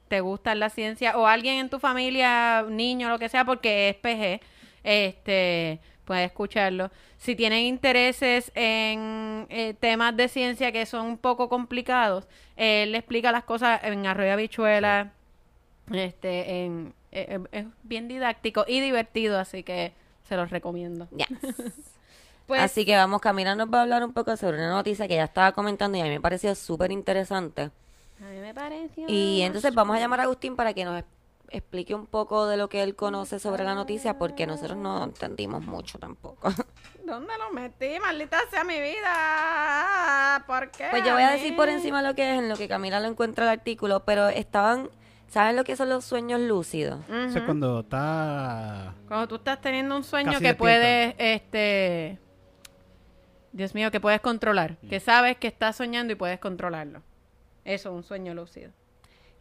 te gusta la ciencia o alguien en tu familia, niño, lo que sea, porque es PG, este, puedes escucharlo. Si tienen intereses en eh, temas de ciencia que son un poco complicados, él explica las cosas en Arroyo Habichuela, este, en, eh, eh, es bien didáctico y divertido, así que se los recomiendo. Yes. Pues, Así que vamos, Camila nos va a hablar un poco sobre una noticia que ya estaba comentando y a mí me pareció súper interesante. a mí me pareció... Y entonces vamos a llamar a Agustín para que nos explique un poco de lo que él conoce sobre la noticia, porque nosotros no entendimos mucho tampoco. ¿Dónde lo metí? Maldita sea mi vida. ¿Por qué? Pues yo voy a decir por encima lo que es, en lo que Camila lo encuentra el artículo, pero estaban, ¿saben lo que son los sueños lúcidos? Eso es cuando está... Cuando tú estás teniendo un sueño que puedes, este... Dios mío, que puedes controlar. Mm. Que sabes que estás soñando y puedes controlarlo. Eso, un sueño lúcido.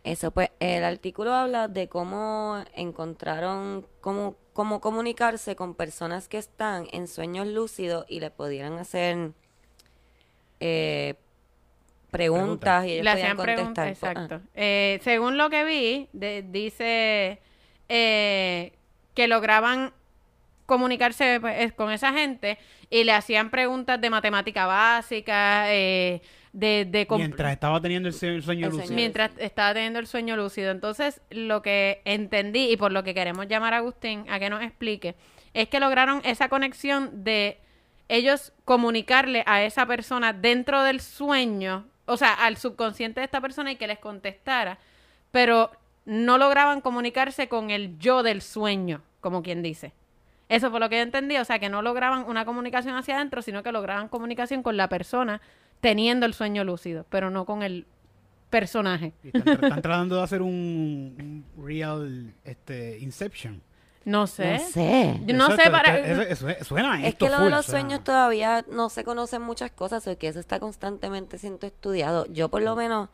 Eso, pues el artículo habla de cómo encontraron, cómo, cómo comunicarse con personas que están en sueños lúcidos y les pudieran hacer eh, preguntas y ellos Le podían contestar. Ah, exacto. Eh, según lo que vi, de- dice eh, que lograban comunicarse pues, con esa gente y le hacían preguntas de matemática básica, eh, de, Mientras estaba teniendo el sue- sueño El lúcido. sueño. mientras estaba teniendo el sueño lúcido. Entonces, lo que entendí y por lo que queremos llamar a Agustín a que nos explique, es que lograron esa conexión de ellos comunicarle a esa persona dentro del sueño, o sea, al subconsciente de esta persona y que les contestara, pero no lograban comunicarse con el yo del sueño, como quien dice. Eso fue lo que yo entendí, o sea, que no lograban una comunicación hacia adentro, sino que lograban comunicación con la persona teniendo el sueño lúcido, pero no con el personaje. Y Están, tra- están tratando de hacer un, un real este, Inception. No sé. No sé. Yo no Eso- sé para... eso- eso- eso- suena Es esto que lo de los suena- sueños todavía no se conocen muchas cosas, porque eso está constantemente siendo estudiado. Yo por lo menos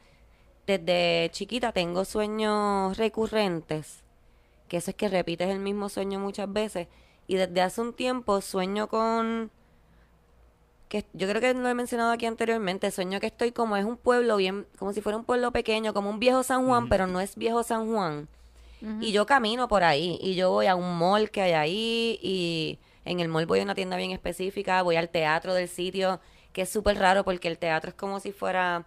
desde chiquita tengo sueños recurrentes, que eso es que repites el mismo sueño muchas veces, y desde hace un tiempo sueño con que yo creo que lo he mencionado aquí anteriormente, sueño que estoy como es un pueblo bien, como si fuera un pueblo pequeño, como un viejo San Juan, pero no es viejo San Juan. Y yo camino por ahí y yo voy a un mall que hay ahí y en el mall voy a una tienda bien específica, voy al teatro del sitio, que es súper raro porque el teatro es como si fuera,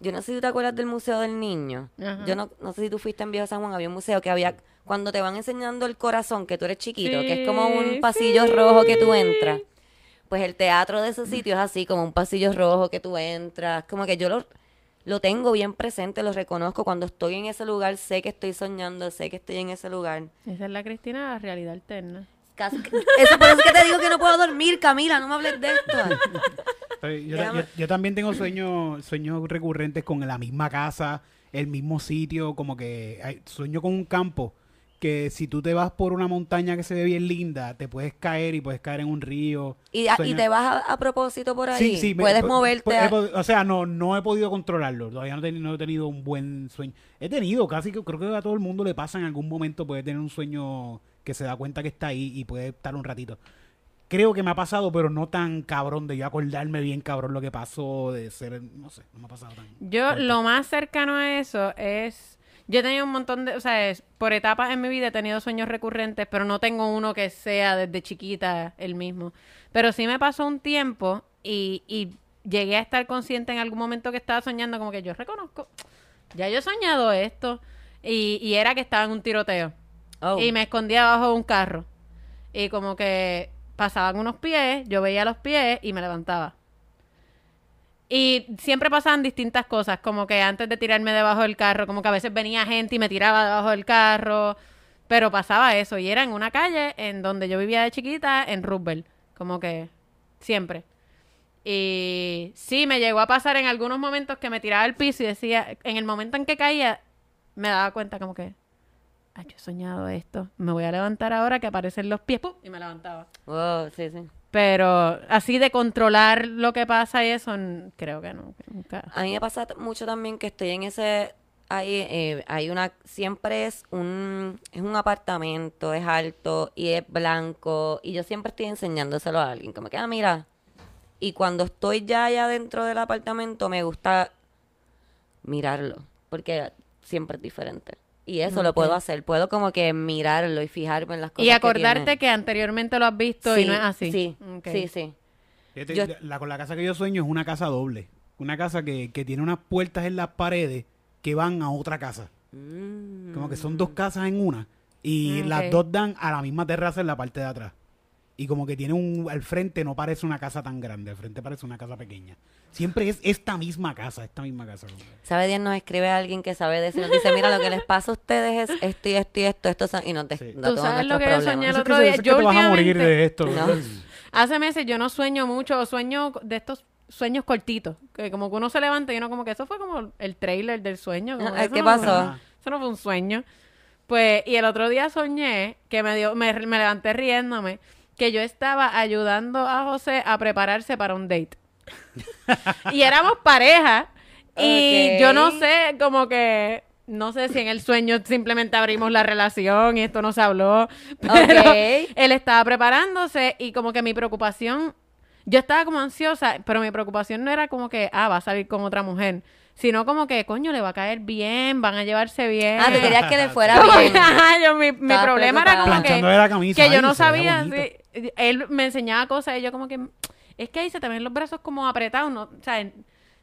yo no sé si tú te acuerdas del Museo del Niño. Yo no, no sé si tú fuiste en Viejo San Juan, había un museo que había, cuando te van enseñando el corazón, que tú eres chiquito, que es como un pasillo sí. rojo que tú entras. Pues el teatro de ese sitio es así, como un pasillo rojo que tú entras. Como que yo lo, lo tengo bien presente, lo reconozco. Cuando estoy en ese lugar, sé que estoy soñando, sé que estoy en ese lugar. Esa es la Cristina la realidad alterna. Casi eso por eso es que te digo que no puedo dormir, Camila, no me hables de esto. Yo, yo- yo también tengo sueños sueños recurrentes con la misma casa, el mismo sitio, como que hay- sueño con un campo que si tú te vas por una montaña que se ve bien linda, te puedes caer y puedes caer en un río. Y, a- y Sueño- te vas a, a propósito por ahí. Sí, Puedes po- moverte. po- he a- pod- o sea, no, no he podido controlarlo. Todavía no, he teni- no he tenido un buen sueño. He tenido, casi que creo que a todo el mundo le pasa en algún momento, puede tener un sueño que se da cuenta que está ahí y puede estar un ratito. Creo que me ha pasado, pero no tan cabrón de yo acordarme bien cabrón lo que pasó, de ser, no sé, no me ha pasado tan. Yo fuerte. lo más cercano a eso es... Yo he tenido un montón de... O sea, es- por etapas en mi vida he tenido sueños recurrentes, pero no tengo uno que sea desde chiquita el mismo. Pero sí me pasó un tiempo y, y llegué a estar consciente en algún momento que estaba soñando como que yo reconozco, ya yo he soñado esto. Y, y era que estaba en un tiroteo. Oh. Y me escondía abajo de un carro. Y como que pasaban unos pies, yo veía los pies y me levantaba. Y siempre pasaban distintas cosas, como que antes de tirarme debajo del carro, como que a veces venía gente y me tiraba debajo del carro, pero pasaba eso. Y era en una calle en donde yo vivía de chiquita, en Roosevelt, como que siempre. Y sí, me llegó a pasar en algunos momentos que me tiraba al piso y decía, en el momento en que caía, me daba cuenta como que, he soñado esto, me voy a levantar ahora que aparecen los pies, ¡pum! y me levantaba. Oh, sí, sí. Pero así de controlar lo que pasa y eso, creo que no, nunca. A mí me pasa mucho también que estoy en ese ahí eh, hay una siempre es un es un apartamento, es alto y es blanco y yo siempre estoy enseñándoselo a alguien, como que ah, mira. Y cuando estoy ya allá dentro del apartamento me gusta mirarlo, porque siempre es diferente. Y eso lo puedo hacer, puedo como que mirarlo y fijarme en las cosas Y que acordarte tiene. que, anteriormente lo has visto y no es así. Sí, sí, sí. Fíjate, Yo- la, con la casa que yo sueño es una casa doble. Una casa que, que tiene unas puertas en las paredes que van a otra casa. Mm. Como que son dos casas en una. Y Mm, las dos dan a la misma terraza en la parte de atrás. Y como que tiene un... Al frente no parece una casa tan grande. Al frente parece una casa pequeña. Siempre es esta misma casa, esta misma casa. Sabe Dios nos escribe a alguien que sabe decir, nos dice, mira, lo que les pasa a ustedes es esto y esto y esto, esto son-", y nos de- Sí. da Tú todos sabes lo que yo soñé el Eso otro día, eso yo te vas a morir de esto. No. Hace meses yo no sueño mucho, o sueño de estos sueños cortitos, que como que uno se levanta y uno como que eso fue como el trailer del sueño. como Ah, eso ¿qué no pasó? fue- eso no fue un sueño. Pues, y el otro día soñé que me dio, me, me levanté riéndome, que yo estaba ayudando a José a prepararse para un date. y éramos pareja. Y yo no sé, como que, no sé si en el sueño simplemente abrimos la relación y esto no se habló. Pero él estaba preparándose y como que mi preocupación, yo estaba como ansiosa, pero mi preocupación no era como que, ah, va a salir con otra mujer, sino como que, coño, le va a caer bien, van a llevarse bien. Ah, tú querías que le fuera bien. yo, mi, problema era como que, camisa. que yo no sabía, él me enseñaba cosas y yo como que, es que ahí se te ven los brazos como apretados, ¿no? O sea,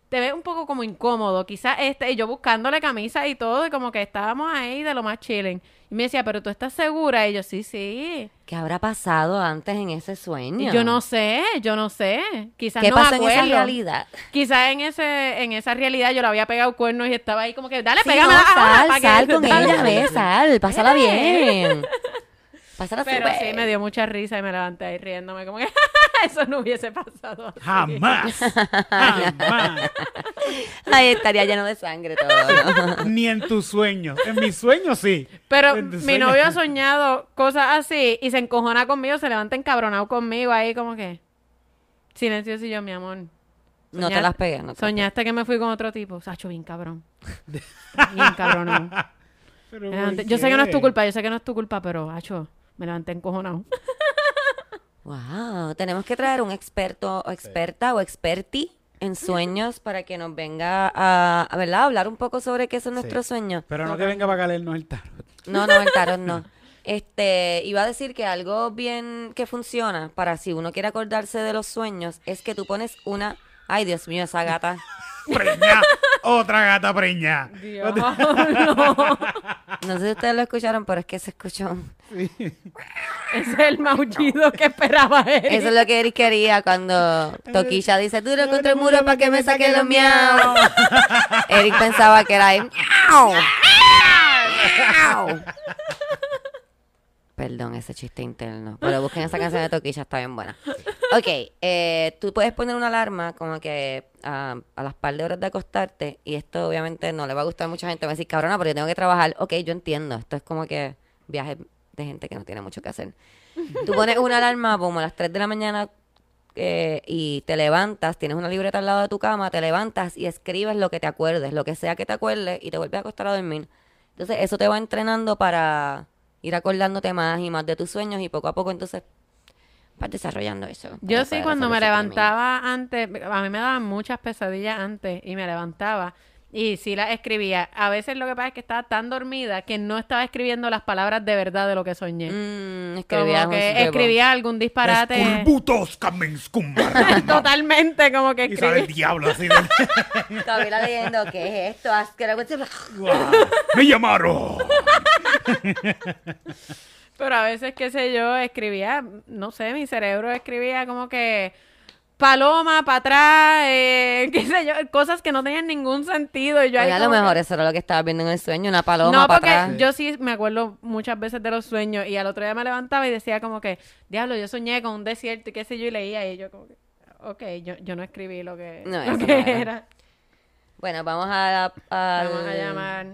te ves un poco como incómodo, quizás este, y yo buscándole camisa y todo, y como que estábamos ahí de lo más chilling. Y me decía, pero tú estás segura, y yo, sí, sí. ¿Qué habrá pasado antes en ese sueño? Yo no sé, yo no sé. Quizás ¿Qué no pasó me en esa acuerdo. realidad? Quizás en ese, en esa realidad yo le había pegado cuernos y estaba ahí como que, dale, Sí, pégame no, sal, que- sal con dale. ella, ve, sal, pásala bien. Pásala Pero sí, me dio mucha risa y me levanté ahí riéndome como que eso no hubiese pasado. así. Jamás. Jamás. Ahí estaría lleno de sangre todo. ¿no? Ni en tus sueños. En mis sueños sí. Pero mi novio ha soñado cosas así y se encojona conmigo, se levanta encabronado conmigo ahí como que silencioso y yo, mi amor. No te las pegué, no te Soñaste que me fui con otro tipo. Sacho, bien cabrón. Bien cabrón. Pero Me levanté- ¿por Yo sé que no es tu culpa, yo sé que no es tu culpa, pero, Hacho, me levanté encojonado. Wow, tenemos que traer un experto o experta o experti en sueños para que nos venga a, a, ¿verdad? a hablar un poco sobre qué son nuestros sueños. Pero no que venga para leernos el tarot. No, no, el tarot no. Este, iba a decir que algo bien que funciona para si uno quiere acordarse de los sueños es que tú pones una, ay Dios mío, esa gata. Preña. Otra gata preña. Dios, no. No sé si ustedes lo escucharon, pero es que se escuchó. Ese es el maullido que esperaba Eric. Eso es lo que Eric quería cuando Toquilla dice, duro contra el muro para que me saque los miau. Eric pensaba que era ahí. "Miau, miau". Perdón, ese chiste interno. Pero busquen esa canción de Toquilla, está bien buena. Ok, eh, tú puedes poner una alarma como que ah, a las par de horas de acostarte y esto obviamente no le va a gustar a mucha gente. Va a decir, cabrona, yo tengo que trabajar. Ok, yo entiendo. Esto es como que viaje de gente que no tiene mucho que hacer. Tú pones una alarma como a las 3 de la mañana eh, y te levantas, tienes una libreta al lado de tu cama, te levantas y escribes lo que te acuerdes, lo que sea que te acuerdes y te vuelves a acostar a dormir. Entonces eso te va entrenando para ir acordándote más y más de tus sueños y poco a poco entonces vas desarrollando eso. Yo sí, cuando me levantaba antes, a mí me daban muchas pesadillas antes y me levantaba y sí las escribía. A veces lo que pasa es que estaba tan dormida que no estaba escribiendo las palabras de verdad de lo que soñé. Mm, Como escribías un que escribía algún disparate. Totalmente, como que Y sale el escribía. diablo así. de- Todavía leyendo, ¿qué es esto? Haz que la cuestión- Guau, ¡Me llamaron! Pero a veces, qué sé yo, escribía, no sé, mi cerebro escribía como que paloma para atrás, eh, qué sé yo, cosas que no tenían ningún sentido. Y yo ahí a lo que- mejor eso era lo que estabas viendo en el sueño, una paloma no, para porque atrás. yo sí me acuerdo muchas veces de los sueños y al otro día me levantaba y decía como que, diablo, yo soñé con un desierto y qué sé yo, y leía y yo como que, ok, yo, yo no escribí lo que, No, lo eso que no era. era. Bueno, vamos a... al- Vamos a llamar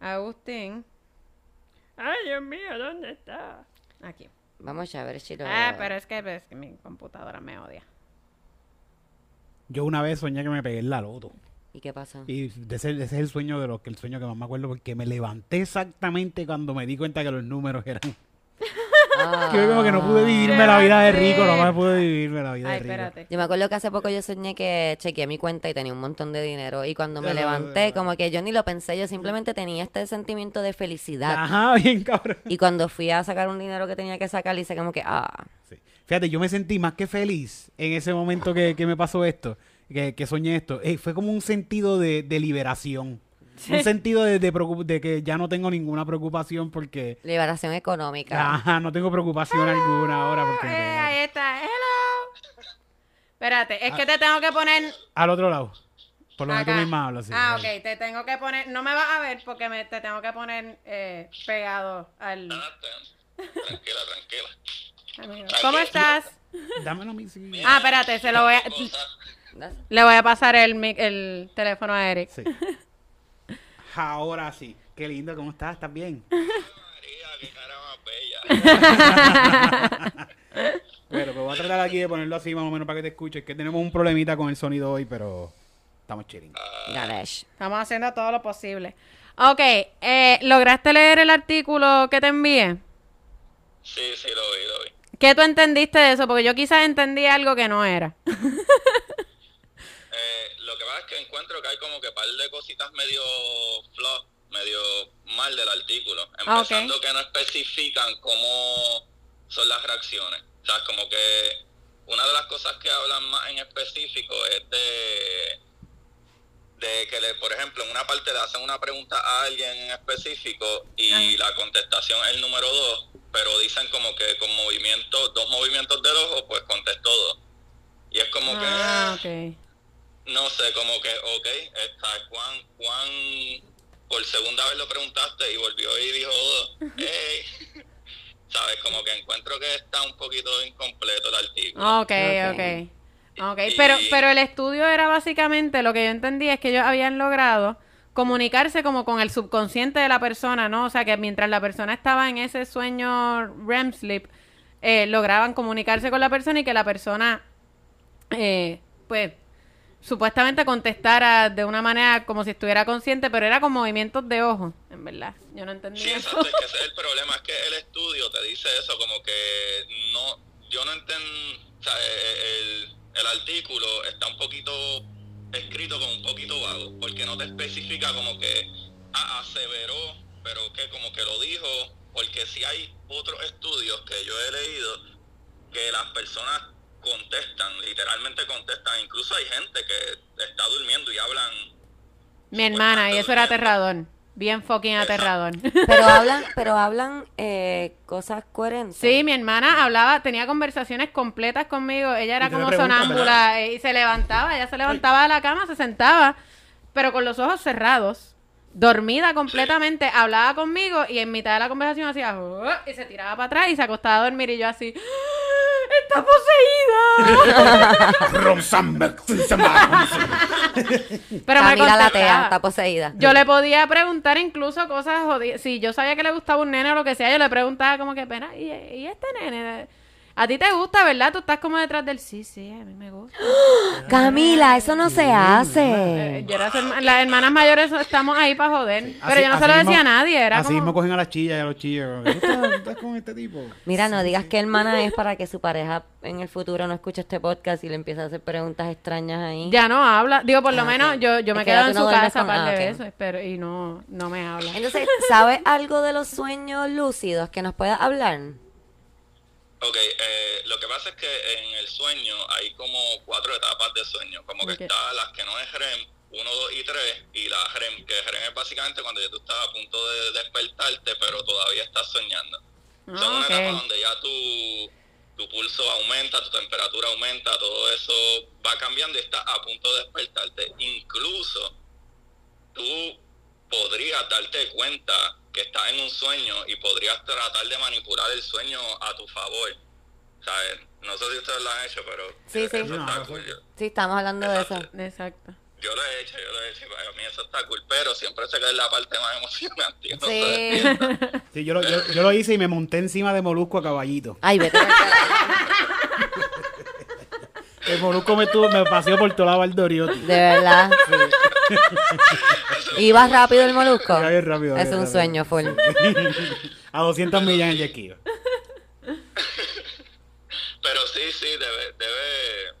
a Agustín. Ay, Dios mío, ¿dónde está? Aquí. Vamos a ver si lo... Ah, pero es que, es que mi computadora me odia. Yo una vez soñé que me pegué en la loto. ¿Y qué pasó? Y de ese, ese es el sueño de los que el sueño que más me acuerdo porque me levanté exactamente cuando me di cuenta que los números eran. Ah. Que yo como que no pude vivirme la vida de rico, no me pude vivirme la vida Ay, de rico. espérate. Yo me acuerdo que hace poco yo soñé que chequeé mi cuenta y tenía un montón de dinero. Y cuando me levanté, como que yo ni lo pensé, yo simplemente tenía este sentimiento de felicidad. Ajá, bien cabrón. Y cuando fui a sacar un dinero que tenía que sacar, hice como que, ah, Sí. Fíjate, yo me sentí más que feliz en ese momento que, que me pasó esto, que, que soñé esto. Ey, fue como un sentido de, de liberación. Un sentido de, de, preocup- de que ya no tengo ninguna preocupación porque... liberación económica. Ajá, no tengo preocupación alguna ahora porque... Eh, ahí está. Hello. Espérate, es que te tengo que poner Al otro lado. Por lo que tú misma hablas. sí. Ah, ok, te tengo que poner. No me vas a ver porque me, te tengo que poner eh, pegado al. Tranquila, tranquila. amigo. ¿Cómo estás? Dámelo a mí, sí. Ah, espérate, se lo voy a. Le voy a pasar el, el teléfono a Eric. Sí. Ahora sí. Qué lindo, ¿cómo estás? ¿Estás bien? María, qué cara más bella. Pero pues voy a tratar aquí de ponerlo así más o menos para que te escuches. Que tenemos un problemita con el sonido hoy, pero estamos chilling. Ganesh. Estamos haciendo todo lo posible. Ok, eh, ¿lograste leer el artículo que te envié? Sí, sí, lo vi, lo vi. ¿Qué tú entendiste de eso? Porque yo quizás entendí algo que no era. Eh, lo que pasa es que encuentro que hay como que par de cositas medio medio mal del artículo. Ah. Empezando que no especifican cómo son las reacciones. O sea, como que una de las cosas que hablan más en específico es de, de que, le, por ejemplo, en una parte le hacen una pregunta a alguien en específico y la contestación es el número dos, pero dicen como que con movimientos, dos movimientos del ojo, pues contestó dos. Y es como que... Ah, ok. no sé, como que, ok, está, Juan, Juan, por segunda vez lo preguntaste y volvió y dijo, hey, sabes, como que encuentro que está un poquito incompleto el artículo. Ok, Ok. ok. Pero, pero el estudio era básicamente, lo que yo entendí es que ellos habían logrado comunicarse como con el subconsciente de la persona, ¿no? O sea, que mientras la persona estaba en ese sueño REM sleep, eh, lograban comunicarse con la persona y que la persona, eh, pues, supuestamente contestara de una manera como si estuviera consciente, pero era con movimientos de ojos, en verdad. Yo no entendí Sí, eso. exacto, es que ese es el problema, es que el estudio te dice eso, como que no, yo no entiendo, o sea, el, el artículo está un poquito escrito como un poquito vago, porque no te especifica como que ah, aseveró, pero que como que lo dijo, porque si hay otros estudios que yo he leído que las personas contestan, literalmente contestan, incluso hay gente que está durmiendo y hablan Mi hermana, y eso era aterrador. Bien fucking aterrador. Pero hablan, pero hablan eh, cosas coherentes. Sí, mi hermana hablaba, tenía conversaciones completas conmigo. Ella era como sonámbula eh, y se levantaba, ella se levantaba de la cama, se sentaba, pero con los ojos cerrados, dormida completamente, hablaba conmigo y en mitad de la conversación hacía "Oh", y se tiraba para atrás y se acostaba a dormir y yo así, "¡Ah! ¡Está poseída! pero me la tea, está poseída. Yo le podía preguntar incluso cosas jodidas. Si yo sabía que le gustaba un nene o lo que sea, yo le preguntaba como que, pena, ¿y, y este nene? A ti te gusta, ¿verdad? Tú estás como detrás del sí, sí, a mí me gusta. Camila, eso no se Eh, hace. yo era su herma- las hermanas mayores estamos ahí para joder. Pero yo no se lo decía a nadie. Era Así como... mismo cogen a las chillas y a los chillos. como que, ¿Tú estás, tú estás con este tipo? Mira, no digas que hermana es para que su pareja en el futuro no escuche este podcast y le empiece a hacer preguntas extrañas ahí. Ya no habla. Digo, por lo Ah, menos yo, yo me Es que quedo en su duermes casa con- par de ah, ok. veces, pero y no, no me habla. Entonces, ¿sabes algo de los sueños lúcidos que nos puedas hablar? Ok, eh, lo que pasa es que en el sueño hay como cuatro etapas de sueño. Como que está las que no es REM, 1, 2 y 3, y la REM, que REM es básicamente cuando ya tú estás a punto de despertarte, pero todavía estás soñando. Ah, Son una etapa donde ya tu, tu pulso aumenta, tu temperatura aumenta, todo eso va cambiando y estás a punto de despertarte. Incluso tú podrías darte cuenta que estás en un sueño y podrías tratar de manipular el sueño a tu favor. ¿Sabes? No sé si ustedes lo han hecho, pero Sí, sí. eso No, está no, cool. Sí, estamos hablando de eso. Exacto. yo lo he hecho, yo lo he hecho, y para mí eso está cool, pero siempre se queda la parte más emocionante. no. Sí. Sí, yo lo, yo, yo lo hice y me monté encima de Molusco a caballito. Ay, vete. El Molusco me, tuvo, me paseó por todo lado al Doriotti. De verdad. ¿Ibas rápido el molusco? Iba bien rápido, Es bien un rápido. sueño full. A 200 millas en jet ski. Pero sí, sí, debe, debe,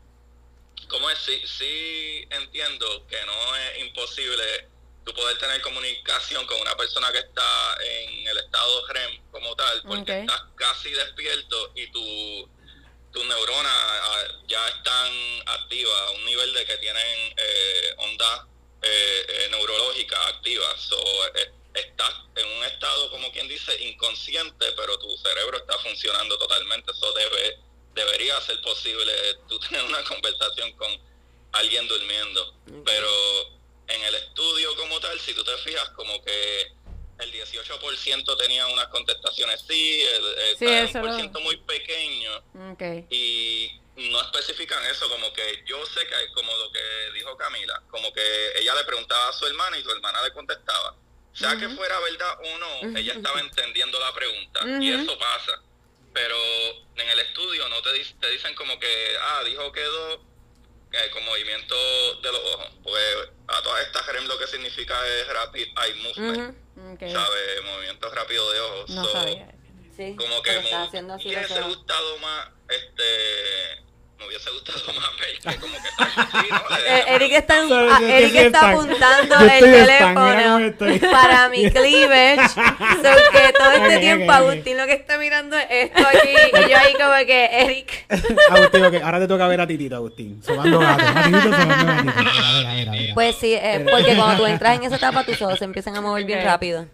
¿cómo es? Sí, sí entiendo que no es imposible tú poder tener comunicación con una persona que está en el estado REM como tal, porque estás casi despierto y tu, tus neuronas ah, ya están activas a un nivel de que tienen eh, ondas eh, eh, neurológicas activas. So, eh, estás en un estado, como quien dice, inconsciente, pero tu cerebro está funcionando totalmente. Eso debe, debería ser posible tú tener una conversación con alguien durmiendo. Pero en el estudio como tal, si tú te fijas, como que el 18% tenía unas contestaciones sí, el, el- Sí, era un por ciento muy pequeño Ok. y no especifican eso, como que yo sé que como lo que dijo Camila, como que ella le preguntaba a su hermana y su hermana le contestaba. Sea que fuera verdad o no, ella estaba entendiendo la pregunta y eso pasa. Pero en el estudio no te, te dicen como que, ah, dijo que dos, eh, con movimiento de los ojos. Pues a todas estas REM lo que significa es Rapid Eye Movement, Ujú. Ok. ¿sabes? Movimiento rápido de ojos. No So, sabía. Sí. como que me está haciendo así hubiese gustado más, este, me hubiese gustado más ver que como que sí, ¿no? Eh, Eric está, Eric está apuntando el teléfono estoy. para mi cleavage. So que todo este tiempo. Agustín lo que está mirando es esto aquí y yo ahí como que Eric. Agustín, ok, ahora te toca ver a Titito, Agustín. Sobando gato. A Titito sobando. Pues sí, eh, porque cuando tú entras en esa etapa tus ojos se empiezan a mover bien rápido.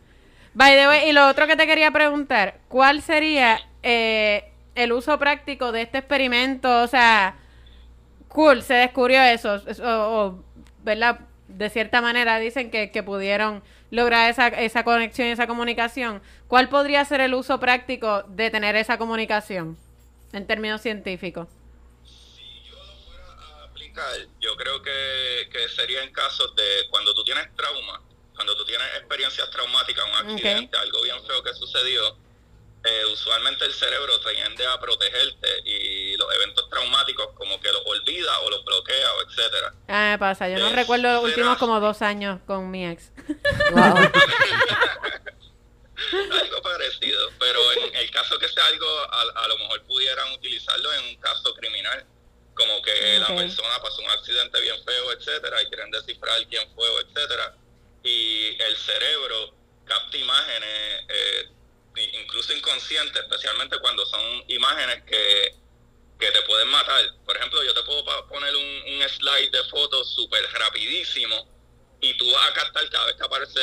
By the way, y lo otro que te quería preguntar, ¿cuál sería eh, el uso práctico de este experimento? O sea, cool, se descubrió eso, o, ¿verdad? De cierta manera dicen que, que pudieron lograr esa, esa conexión y esa comunicación. ¿Cuál podría ser el uso práctico de tener esa comunicación en términos científicos? Yo creo que, que sería en casos de cuando tú tienes trauma, cuando tú tienes experiencias traumáticas, un accidente, algo bien feo que sucedió, eh, usualmente el cerebro tiende a protegerte y los eventos traumáticos como que los olvida o los bloquea o etcétera. Ah, me pasa, yo no Eh, recuerdo los últimos como dos años con mi ex. Algo parecido, pero en el caso que sea algo, a, a lo mejor pudieran utilizarlo en un caso criminal, como que la persona pasó un accidente bien feo, etcétera, y quieren descifrar quién fue, etcétera, y el cerebro capta imágenes, eh, incluso inconscientes, especialmente cuando son imágenes que, que te pueden matar. Por ejemplo, yo te puedo poner un, un slide de fotos súper rapidísimo y tú vas a captar cada vez que aparece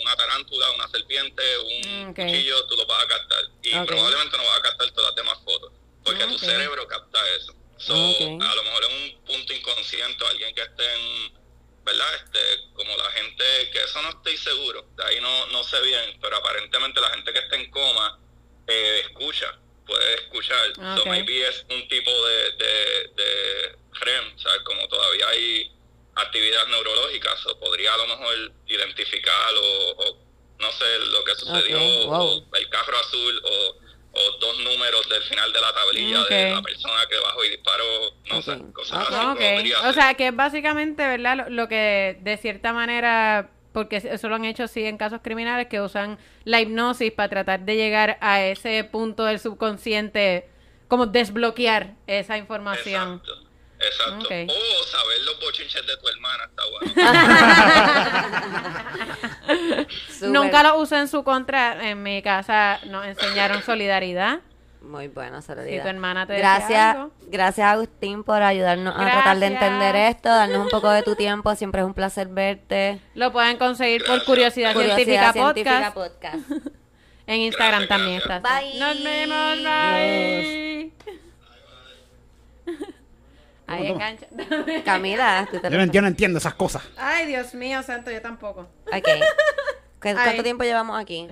una tarántula, una serpiente, un Mm, ok. cuchillo, tú lo vas a captar. Y probablemente no vas a captar todas las demás fotos, porque tu Ok. cerebro capta eso. So, Ok. A lo mejor en un punto inconsciente, alguien que esté en, ¿verdad? Este, como la gente, que eso no estoy seguro, de ahí no, no sé bien, pero aparentemente la gente que está en coma eh, escucha, puede escuchar. Ok. So maybe es un tipo de, de, de REM, ¿sabes? Como todavía hay actividad neurológica, o podría a lo mejor identificar o, o no sé lo que sucedió, wow. o el carro azul, o, o dos números del final de la tablilla de la persona que bajó y disparó, no sé, cosas así. O sea que es básicamente, ¿verdad? Lo, lo que de cierta manera, porque eso lo han hecho así en casos criminales, que usan la hipnosis para tratar de llegar a ese punto del subconsciente, como desbloquear esa información. Exacto. Exacto. Ok. O saber los bochinches de tu hermana está bueno. Nunca lo usé en su contra. En mi casa nos enseñaron solidaridad. Muy bueno, Si tu solidaridad. hermana te decía Gracias, algo. gracias Agustín por ayudarnos a tratar de entender esto, darnos un poco de tu tiempo, siempre es un placer verte. Lo pueden conseguir por. Curiosidad, Científica, Científica Podcast. Podcast. En Instagram Gracias, también gracias. está. Bye. Nos vemos. Bye. Ahí engancha. Camila, tú te Yo no, yo no entiendo esas cosas. Ay, Dios mío, santo, yo tampoco. Ok. ¿Cu- ¿Cuánto Ay. tiempo llevamos aquí?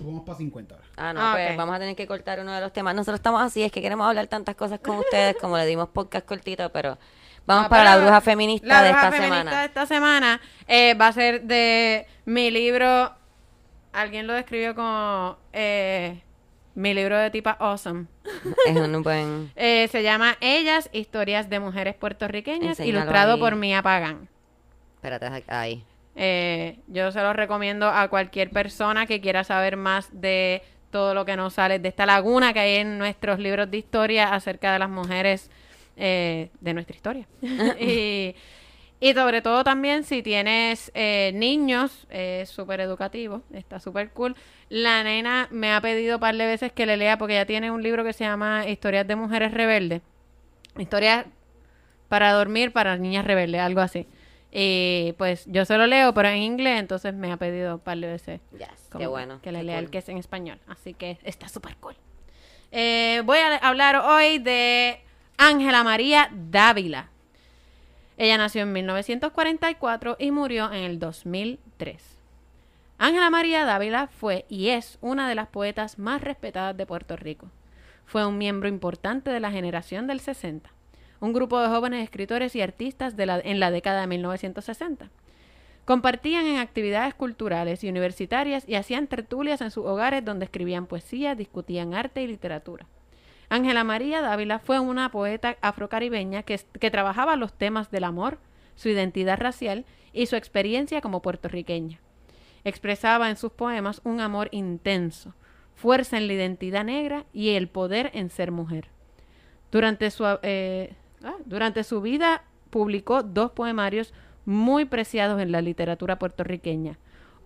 Vamos para 50 horas. Ah, no, Ah, pues vamos a tener que cortar uno de los temas. Nosotros estamos así, es que queremos hablar tantas cosas con ustedes, como le dimos podcast cortito, pero vamos para pero la bruja feminista la de bruja esta feminista semana. de esta semana eh, va a ser de mi libro. Alguien lo describió como eh, mi libro de tipa awesome. Es un buen... Eh, se llama Ellas, historias de mujeres puertorriqueñas, ilustrado ahí. por Mia Pagan. Espérate, ahí. Eh, yo se los recomiendo a cualquier persona que quiera saber más de todo lo que nos sale, de esta laguna que hay en nuestros libros de historia acerca de las mujeres eh, de nuestra historia. y, y sobre todo también si tienes eh, niños, es súper educativo, está súper cool. La nena me ha pedido un par de veces que le lea porque ella tiene un libro que se llama Historias de Mujeres Rebeldes. Historias para dormir para niñas rebeldes, algo así. Y pues yo se lo leo, pero en inglés, entonces me ha pedido un par de veces Yes, como qué bueno. que le lea el que es en español. Así que está súper cool. Eh, voy a hablar hoy de Ángela María Dávila. Ella nació en 1944 y murió en el 2003. Ángela María Dávila fue y es una de las poetas más respetadas de Puerto Rico. Fue un miembro importante de la generación del 60, un grupo de jóvenes escritores y artistas la- en la década de 1960. Compartían en actividades culturales y universitarias y hacían tertulias en sus hogares donde escribían poesía, discutían arte y literatura. Ángela María Dávila fue una poeta afrocaribeña que, que trabajaba los temas del amor, su identidad racial y su experiencia como puertorriqueña. Expresaba en sus poemas un amor intenso, fuerza en la identidad negra y el poder en ser mujer. Durante su, eh, ah, durante su vida publicó dos poemarios muy preciados en la literatura puertorriqueña.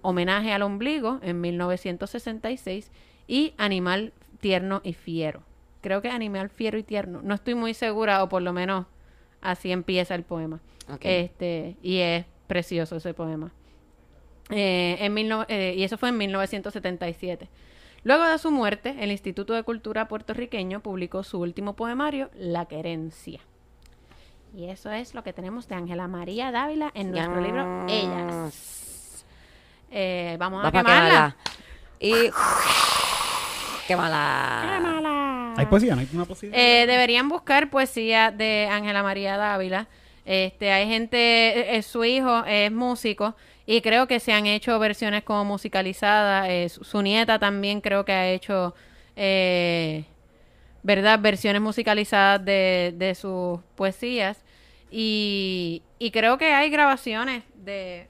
Homenaje al ombligo en 1966 y Animal tierno y fiero. Creo que Animal fiero y tierno. No estoy muy segura o por lo menos así empieza el poema. Este, y es precioso ese poema. Eh, en mil no- eh, y eso fue en 1977. Luego de su muerte, el Instituto de Cultura puertorriqueño publicó su último poemario, La Querencia. Y eso es lo que tenemos de Ángela María Dávila en nuestro Yes. libro Ellas. Eh, vamos a Va pa' quemarla. Y... Quémala. Quémala. ¿Hay poesía? ¿No hay? Eh, deberían buscar poesía de Ángela María Dávila. Este, hay gente, eh, su hijo es músico y creo que se han hecho versiones como musicalizadas. eh, su, nieta también creo que ha hecho, eh, ¿verdad? Versiones musicalizadas de, sus poesías. Y creo que hay grabaciones de,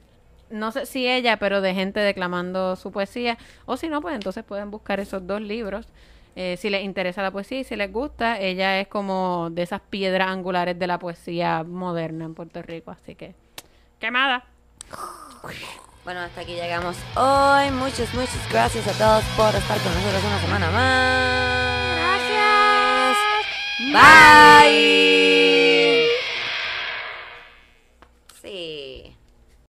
no sé si ella, pero de gente declamando su poesía. O si no, pues entonces pueden buscar esos dos libros. Eh, si les interesa la poesía y si les gusta, ella es como de esas piedras angulares de la poesía moderna en Puerto Rico. Así que, quemada. Bueno, hasta aquí llegamos hoy. Muchas, muchas gracias a todos por estar con nosotros una semana más. Gracias. Bye. Sí.